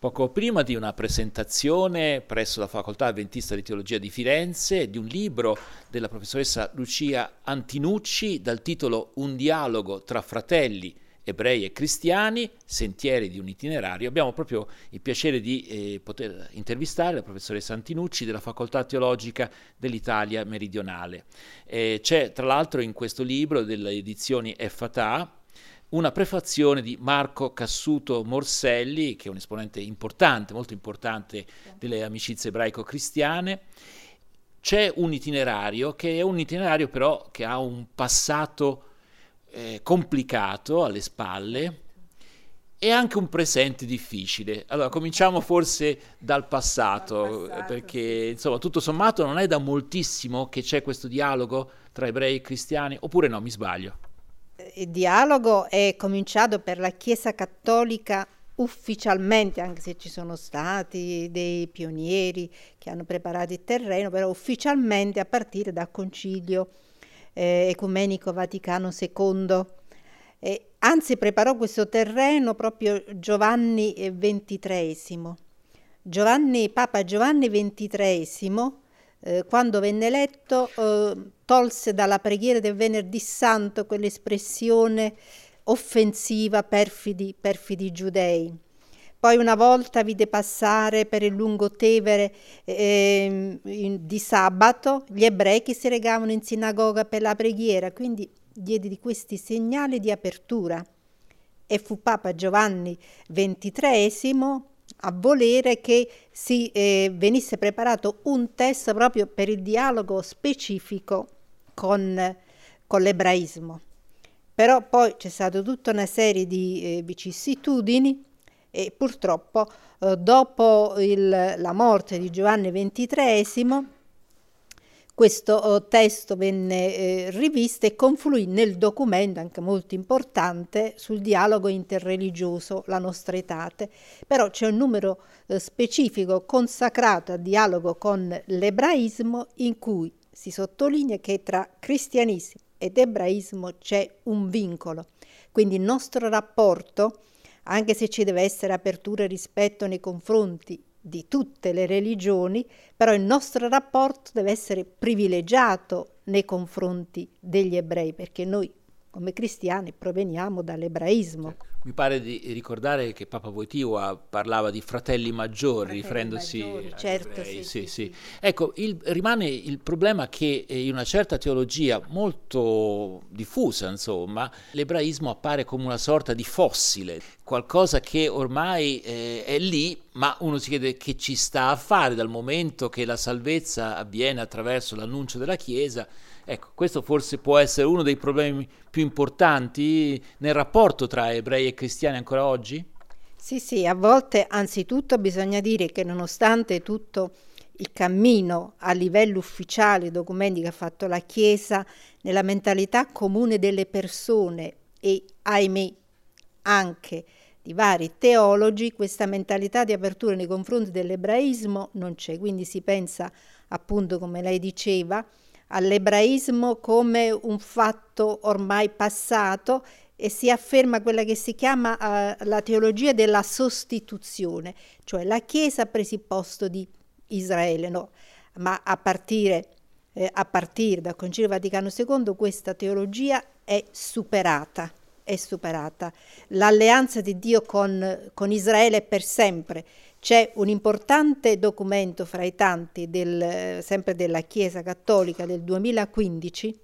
poco prima di una presentazione presso la Facoltà Adventista di Teologia di Firenze di un libro della professoressa Lucia Antinucci dal titolo Un dialogo tra fratelli ebrei e cristiani, sentieri di un itinerario. Abbiamo proprio il piacere di eh, poter intervistare la professoressa Antinucci della Facoltà Teologica dell'Italia Meridionale. Eh, c'è tra l'altro in questo libro delle edizioni FATA una prefazione di Marco Cassuto Morselli, che è un esponente importante, molto importante delle amicizie ebraico-cristiane. C'è un itinerario che è un itinerario però che ha un passato eh, complicato alle spalle e anche un presente difficile. Allora, cominciamo forse dal passato, passato perché insomma, tutto sommato non è da moltissimo che c'è questo dialogo tra ebrei e cristiani, oppure no, mi sbaglio? Dialogo è cominciato per la Chiesa Cattolica ufficialmente, anche se ci sono stati dei pionieri che hanno preparato il terreno, però ufficialmente a partire dal Concilio eh, Ecumenico Vaticano II. Eh, anzi, preparò questo terreno proprio Giovanni XXIII. Giovanni, Papa Giovanni XXIII eh, quando venne eletto, eh, tolse dalla preghiera del venerdì santo quell'espressione offensiva perfidi, perfidi giudei. Poi una volta vide passare per il lungo Tevere eh, in, di sabato gli ebrei che si regavano in sinagoga per la preghiera, quindi diede di questi segnali di apertura. E fu Papa Giovanni XXIII a volere che si eh, venisse preparato un test proprio per il dialogo specifico con, con l'ebraismo. Però poi c'è stata tutta una serie di eh, vicissitudini e purtroppo eh, dopo il, la morte di Giovanni XXIII questo oh, testo venne eh, rivisto e confluì nel documento, anche molto importante, sul dialogo interreligioso, la nostra etate. Però c'è un numero eh, specifico consacrato al dialogo con l'ebraismo in cui si sottolinea che tra cristianesimo ed ebraismo c'è un vincolo. Quindi il nostro rapporto, anche se ci deve essere apertura e rispetto nei confronti di tutte le religioni, però il nostro rapporto deve essere privilegiato nei confronti degli ebrei, perché noi come cristiani proveniamo dall'ebraismo. Mi pare di ricordare che Papa Wojtyła parlava di fratelli maggiori, fratelli riferendosi maggiori, certo, sì, sì, sì, Ecco, il, rimane il problema che in una certa teologia molto diffusa, insomma, l'ebraismo appare come una sorta di fossile, qualcosa che ormai eh, è lì, ma uno si chiede che ci sta a fare dal momento che la salvezza avviene attraverso l'annuncio della Chiesa. Ecco, questo forse può essere uno dei problemi più importanti nel rapporto tra ebrei e cristiani ancora oggi? Sì, sì, a volte anzitutto bisogna dire che nonostante tutto il cammino a livello ufficiale, i documenti che ha fatto la Chiesa, nella mentalità comune delle persone e ahimè anche di vari teologi, questa mentalità di apertura nei confronti dell'ebraismo non c'è, quindi si pensa appunto come lei diceva all'ebraismo come un fatto ormai passato e si afferma quella che si chiama uh, la teologia della sostituzione, cioè la Chiesa presupposto di Israele, no? ma a partire, eh, a partire dal Concilio Vaticano II questa teologia è superata, superata. L'alleanza di Dio con, con Israele è per sempre c'è un importante documento fra i tanti, del, sempre della Chiesa Cattolica del 2015,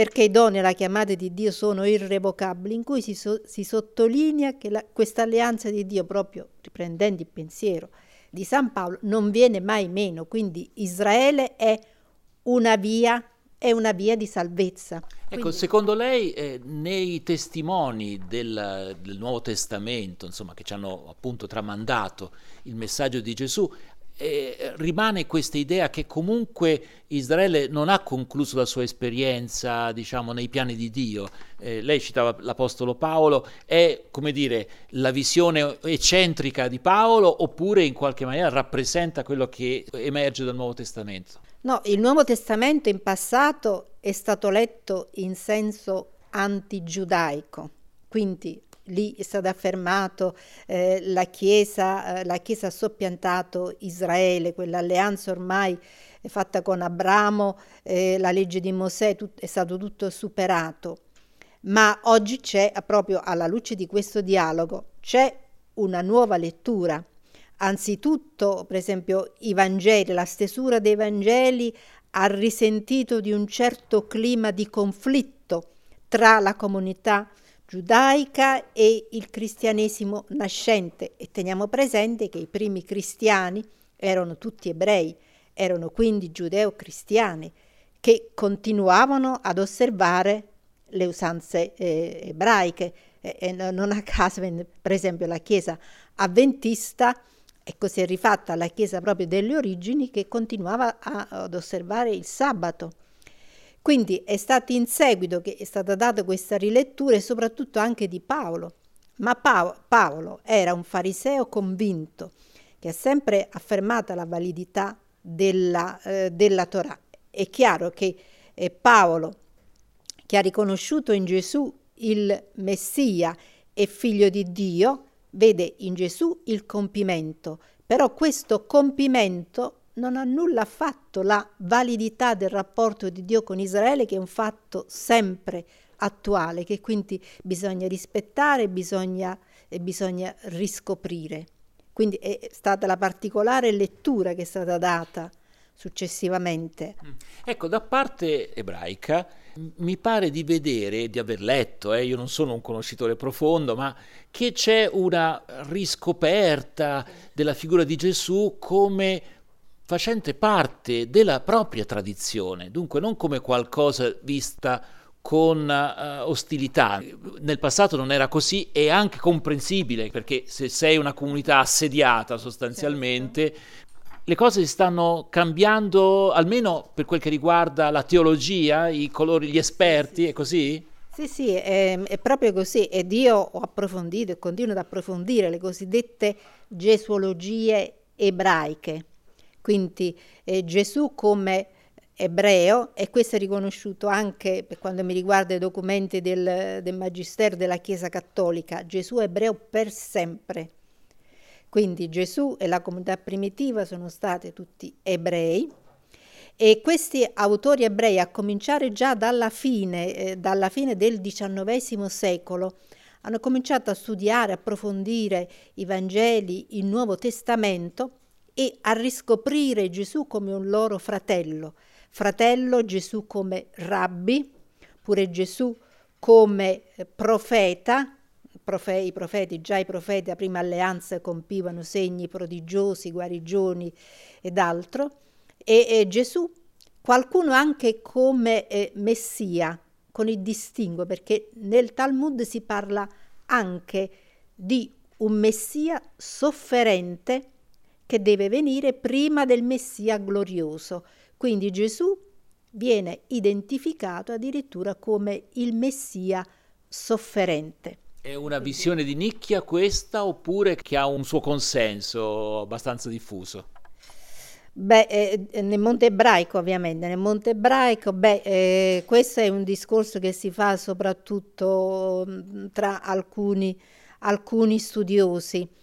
perché i doni alla chiamata di Dio sono irrevocabili, in cui si, so, si sottolinea che questa alleanza di Dio, proprio riprendendo il pensiero di San Paolo, non viene mai meno. Quindi Israele è una via è una via di salvezza. Ecco, Quindi... secondo lei eh, nei testimoni del, del, Nuovo Testamento, insomma, che ci hanno appunto tramandato il messaggio di Gesù, eh, rimane questa idea che comunque Israele non ha concluso la sua esperienza, diciamo, nei piani di Dio. Eh, lei citava l'Apostolo Paolo, è come dire la visione eccentrica di Paolo oppure in qualche maniera rappresenta quello che emerge dal Nuovo Testamento? No, il Nuovo Testamento in passato è stato letto in senso antigiudaico, quindi lì è stato affermato eh, la, Chiesa, eh, la Chiesa ha soppiantato Israele, quell'alleanza ormai fatta con Abramo, eh, la legge di Mosè, tut- è stato tutto superato. Ma oggi c'è, proprio alla luce di questo dialogo, c'è una nuova lettura. Anzitutto, per esempio, i Vangeli, la stesura dei Vangeli ha risentito di un certo clima di conflitto tra la comunità giudaica e il cristianesimo nascente e teniamo presente che i primi cristiani erano tutti ebrei, erano quindi giudeo-cristiani che continuavano ad osservare le usanze eh, ebraiche e, e non a caso per esempio la chiesa avventista Ecco, si è rifatta la Chiesa proprio delle origini che continuava a, ad osservare il sabato. Quindi è stato in seguito che è stata data questa rilettura e soprattutto anche di Paolo. Ma Paolo, era un fariseo convinto che ha sempre affermato la validità della, eh, della Torah. È chiaro che eh, Paolo, che ha riconosciuto in Gesù il Messia e figlio di Dio, vede in Gesù il compimento, però questo compimento non annulla affatto la validità del rapporto di Dio con Israele, che è un fatto sempre attuale, che quindi bisogna rispettare, bisogna, e bisogna riscoprire. Quindi è stata la particolare lettura che è stata data successivamente. Mm. Ecco, da parte ebraica mi pare di vedere, di aver letto, eh, io non sono un conoscitore profondo, ma che c'è una riscoperta della figura di Gesù come facente parte della propria tradizione, dunque non come qualcosa vista con uh, ostilità. Nel passato non era così e anche comprensibile, perché se sei una comunità assediata sostanzialmente, certo le cose si stanno cambiando, almeno per quel che riguarda la teologia, i colori, gli esperti, è così? Sì, sì, è, è, proprio così ed io ho approfondito e continuo ad approfondire le cosiddette gesuologie ebraiche, quindi eh, Gesù come ebreo e questo è riconosciuto anche per quanto mi riguarda i documenti del, del Magistero della Chiesa Cattolica, Gesù è ebreo per sempre. Quindi Gesù e la comunità primitiva sono stati tutti ebrei e questi autori ebrei, a cominciare già dalla fine, eh, dalla fine del XIX secolo, hanno cominciato a studiare, approfondire i Vangeli, il Nuovo Testamento e a riscoprire Gesù come un loro fratello. Fratello Gesù come rabbi, pure Gesù come profeta, profe- i profeti, già i profeti a prima alleanza compivano segni prodigiosi, guarigioni ed altro, e, e Gesù, qualcuno anche come eh, Messia, con il distinguo, perché nel Talmud si parla anche di un Messia sofferente che deve venire prima del Messia glorioso. Quindi Gesù viene identificato addirittura come il Messia sofferente. È una visione di nicchia questa oppure che ha un suo consenso abbastanza diffuso? Beh, eh, nel Monte Ebraico ovviamente, nel Monte Ebraico, beh, eh, questo è un discorso che si fa soprattutto mm, tra alcuni, alcuni studiosi.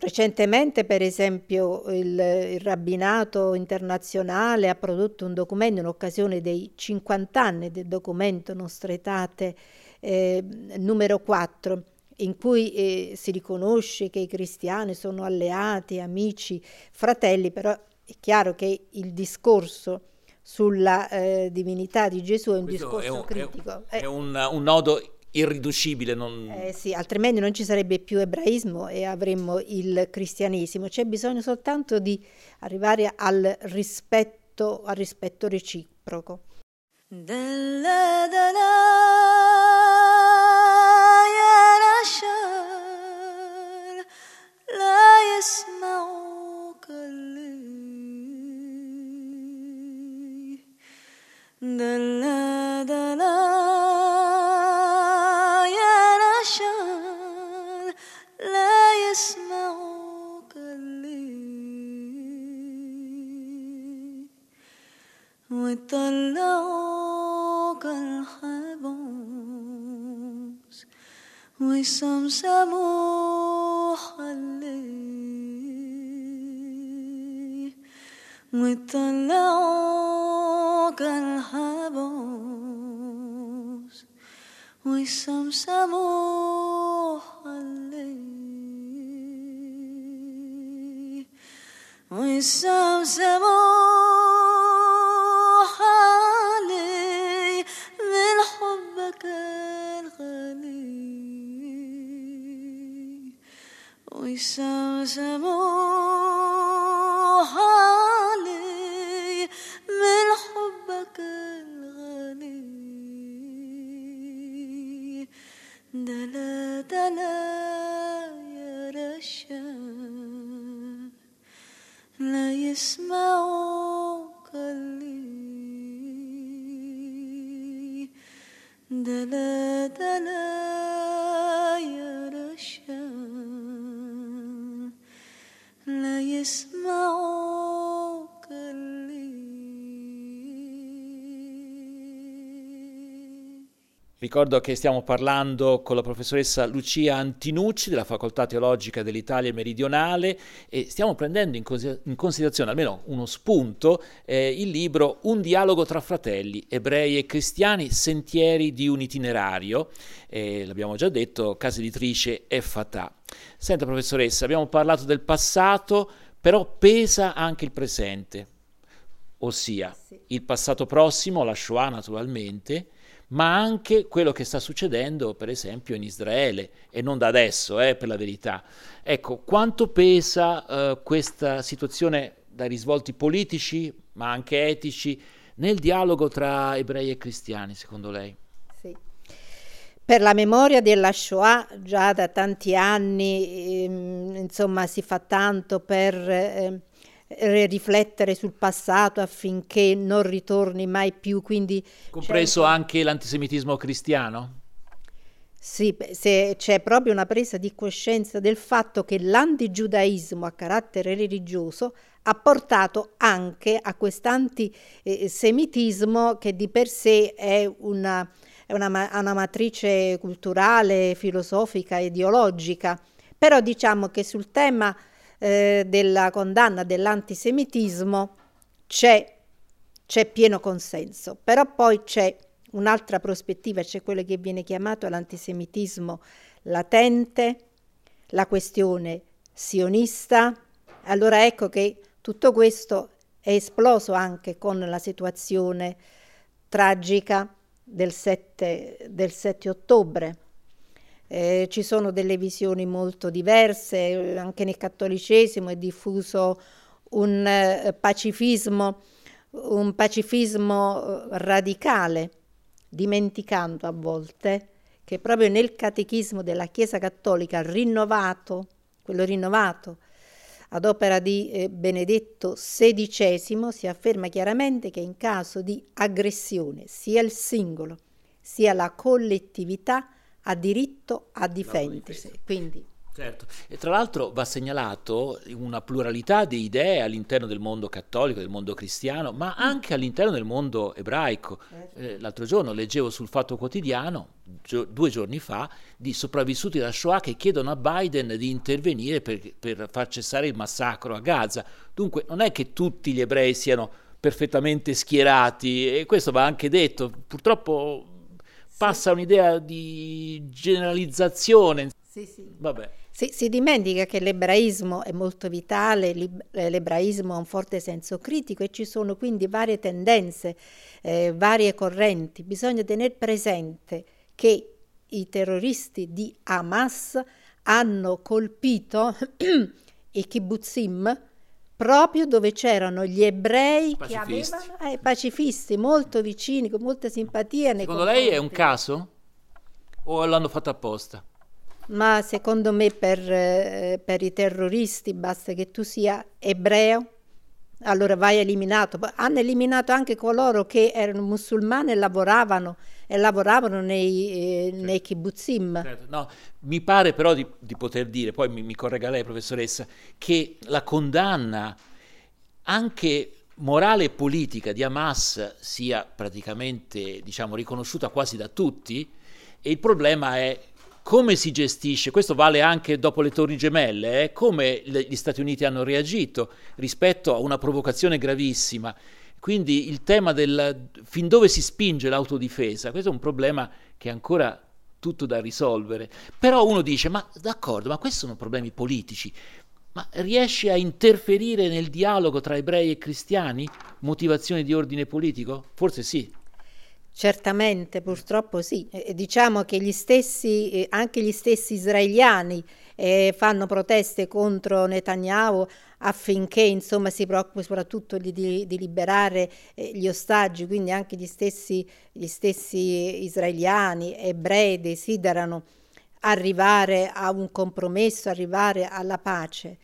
Recentemente, per esempio, il, il, rabbinato internazionale ha prodotto un documento in occasione dei 50 anni del documento Nostre Etate eh, numero 4 in cui eh, si riconosce che i cristiani sono alleati, amici, fratelli, però è chiaro che il discorso sulla eh, divinità di Gesù è un Questo discorso è un, critico. È, un, è un, un, nodo irriducibile. Non... Eh sì, altrimenti non ci sarebbe più ebraismo e avremmo il cristianesimo. C'è bisogno soltanto di arrivare al rispetto, al rispetto reciproco. Della, della. وطلعوا ويسمسموا حلي ويطلعوا كالحبوس ويسمسموا حلي ويسمسموا nos. Ricordo che stiamo parlando con la professoressa Lucia Antinucci della Facoltà Teologica dell'Italia Meridionale e stiamo prendendo in, consi- in considerazione almeno uno spunto eh, il libro Un dialogo tra fratelli, ebrei e cristiani, sentieri di un itinerario, eh, l'abbiamo già detto, casa editrice e Fatà. Senta professoressa, abbiamo parlato del passato, però pesa anche il presente, ossia Sì. il passato prossimo, la Shoah naturalmente, ma anche quello che sta succedendo, per esempio, in Israele, e non da adesso, eh, per la verità. Ecco, quanto pesa eh, questa situazione dai risvolti politici, ma anche etici, nel dialogo tra ebrei e cristiani, secondo lei? Sì. Per la memoria della Shoah già da tanti anni, ehm, insomma, si fa tanto per ehm, eh, riflettere sul passato affinché non ritorni mai più, quindi Compreso c'è- anche l'antisemitismo cristiano? Sì, se c'è proprio una presa di coscienza del fatto che l'antigiudaismo a carattere religioso ha portato anche a quest'antisemitismo che di per sé è una, è una una matrice culturale, filosofica, ideologica. Però diciamo che sul tema eh, della condanna dell'antisemitismo c'è c'è pieno consenso, però poi c'è un'altra prospettiva, c'è quello che viene chiamato l'antisemitismo latente, la questione sionista. Allora ecco che tutto questo è esploso anche con la situazione tragica del 7, del 7 ottobre. Eh, ci sono delle visioni molto diverse, eh, anche nel cattolicesimo è diffuso un eh, pacifismo, un pacifismo eh, radicale, dimenticando a volte che proprio nel catechismo della Chiesa Cattolica rinnovato, quello rinnovato ad opera di eh, Benedetto XVI, si afferma chiaramente che in caso di aggressione sia il singolo sia la collettività ha diritto a difendersi. Quindi Certo, e tra l'altro va segnalato una pluralità di idee all'interno del mondo cattolico, del mondo cristiano, ma anche all'interno del mondo ebraico. Eh, l'altro giorno leggevo sul Fatto Quotidiano, gio- due giorni fa, di sopravvissuti alla Shoah che chiedono a Biden di intervenire per, per far cessare il massacro a Gaza. Dunque non è che tutti gli ebrei siano perfettamente schierati e questo va anche detto. Purtroppo passa un'idea di generalizzazione. sì, sì. Vabbè. Si, si dimentica che l'ebraismo è molto vitale, eh, l'ebraismo ha un forte senso critico e ci sono quindi varie tendenze, eh, varie correnti. Bisogna tenere presente che i terroristi di Hamas hanno colpito i kibbutzim proprio dove c'erano gli ebrei Pacifisti. che avevano eh, pacifisti molto vicini, con molta simpatia. Secondo lei è un caso? O l'hanno fatto apposta? Ma secondo me per, eh, per i terroristi basta che tu sia ebreo, allora vai eliminato. Hanno eliminato anche coloro che erano musulmani e lavoravano, e lavoravano nei, eh, nei kibbutzim. Certo, no, mi pare però di, di poter dire, poi mi, mi corregga lei professoressa, che la condanna anche morale e politica di Hamas sia praticamente diciamo, riconosciuta quasi da tutti e il problema è come si gestisce, questo vale anche dopo le torri gemelle, eh, come le, gli Stati Uniti hanno reagito rispetto a una provocazione gravissima. Quindi il tema del fin dove si spinge l'autodifesa, questo è un problema che è ancora tutto da risolvere. Però uno dice, ma d'accordo, ma questi sono problemi politici, ma riesce a interferire nel dialogo tra ebrei e cristiani? Motivazioni di ordine politico? Forse sì. Certamente, purtroppo sì. Eh, diciamo che gli stessi, eh, anche gli stessi israeliani eh, fanno proteste contro Netanyahu affinché insomma, si preoccupi soprattutto di, di, di liberare eh, gli ostaggi, quindi anche gli stessi, gli stessi israeliani, ebrei desiderano arrivare a un compromesso, arrivare alla pace.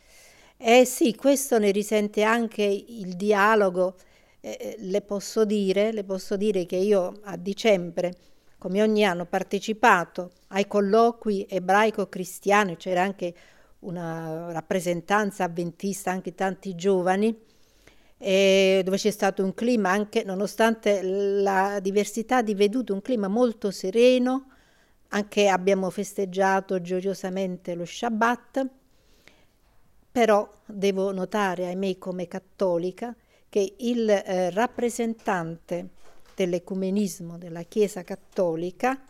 Eh sì, questo ne risente anche il dialogo. Eh, eh, le, posso dire, le posso dire che io a dicembre, come ogni anno, ho partecipato ai colloqui ebraico-cristiani, c'era anche una rappresentanza avventista, anche tanti giovani, dove c'è stato un clima anche, nonostante la diversità di vedute, un clima molto sereno, anche abbiamo festeggiato gioiosamente lo Shabbat, però devo notare, ahimè, come cattolica, che il eh, rappresentante dell'ecumenismo della Chiesa cattolica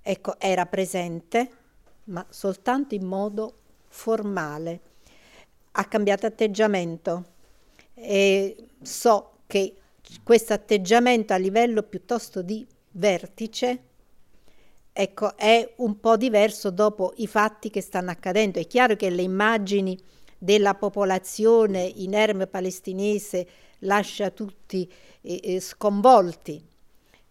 ecco, era presente, ma soltanto in modo formale. Ha cambiato atteggiamento e so che questo atteggiamento a livello piuttosto di vertice ecco, è un po' diverso dopo i fatti che stanno accadendo. È chiaro che le immagini della popolazione inerme palestinese lascia tutti eh, eh, sconvolti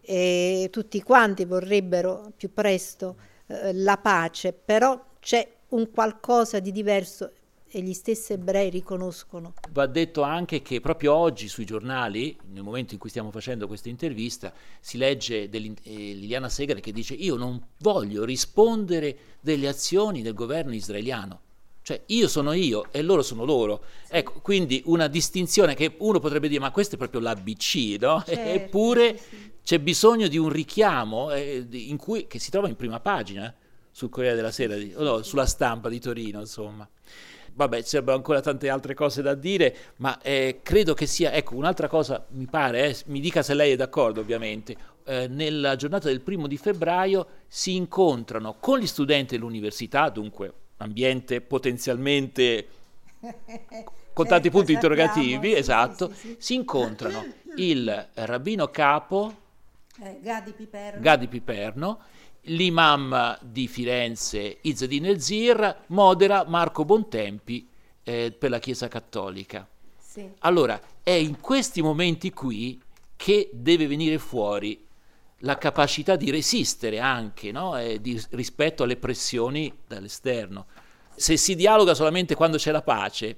e tutti quanti vorrebbero più presto eh, la pace, però c'è un qualcosa di diverso e gli stessi ebrei riconoscono. Va detto anche che proprio oggi sui giornali, nel momento in cui stiamo facendo questa intervista, si legge eh, Liliana Segre che dice io non voglio rispondere delle azioni del governo israeliano. Cioè io sono io e loro sono loro. Ecco, quindi una distinzione che uno potrebbe dire ma questo è proprio l'ABC, no? Certo, Eppure sì. c'è bisogno di un richiamo eh, in cui, che si trova in prima pagina sul Corriere della Sera, di, no, sulla stampa di Torino, insomma vabbè, ci sarebbero ancora tante altre cose da dire, ma eh, credo che sia, ecco, un'altra cosa mi pare, eh, mi dica se lei è d'accordo ovviamente, eh, nella giornata del primo di febbraio si incontrano con gli studenti dell'università, dunque ambiente potenzialmente con tanti certo, punti interrogativi, esatto, si incontrano il rabbino capo eh, Gadi Piperno, Gadi Piperno l'imam di Firenze Izzadin El-Zir modera Marco Bontempi eh, per la Chiesa Cattolica. Sì. Allora, è in questi momenti qui che deve venire fuori la capacità di resistere anche no? di, rispetto alle pressioni dall'esterno. Se si dialoga solamente quando c'è la pace,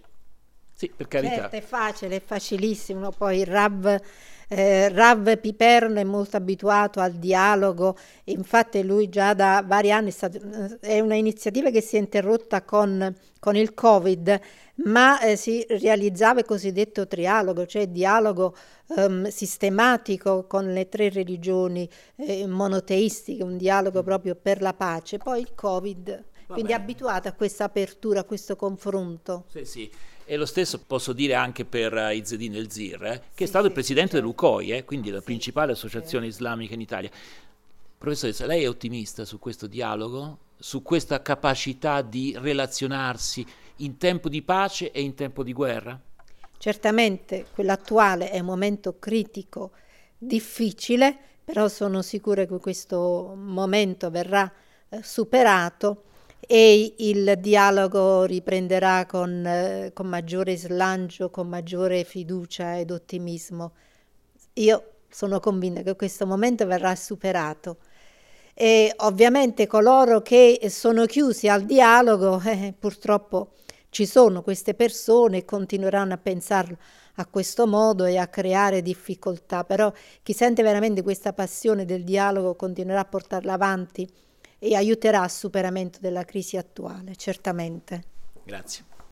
sì, per carità. Certo, è facile, è facilissimo. Poi il Rav eh, Rav Piperno è molto abituato al dialogo, infatti lui già da vari anni è, stato, è una iniziativa che si è interrotta con, con il Covid, ma eh, si realizzava il cosiddetto trialogo, cioè dialogo um, sistematico con le tre religioni eh, monoteistiche, un dialogo proprio per la pace. Poi il Covid, quindi è abituato a questa apertura, a questo confronto. Sì, sì. E lo stesso posso dire anche per uh, Izzedin El Zir, eh, che è stato il presidente certo. dell'UCOI, eh, quindi la principale associazione certo. islamica in Italia. Professoressa, lei è ottimista su questo dialogo? Su questa capacità di relazionarsi in tempo di pace e in tempo di guerra? Certamente, quello attuale è un momento critico, difficile, però sono sicura che questo momento verrà eh, superato e il dialogo riprenderà con, eh, con maggiore slancio, con maggiore fiducia ed ottimismo. Io sono convinta che questo momento verrà superato. E ovviamente coloro che sono chiusi al dialogo, eh, purtroppo ci sono queste persone e continueranno a pensarlo a questo modo e a creare difficoltà, però chi sente veramente questa passione del dialogo continuerà a portarla avanti e aiuterà al superamento della crisi attuale, certamente. Grazie.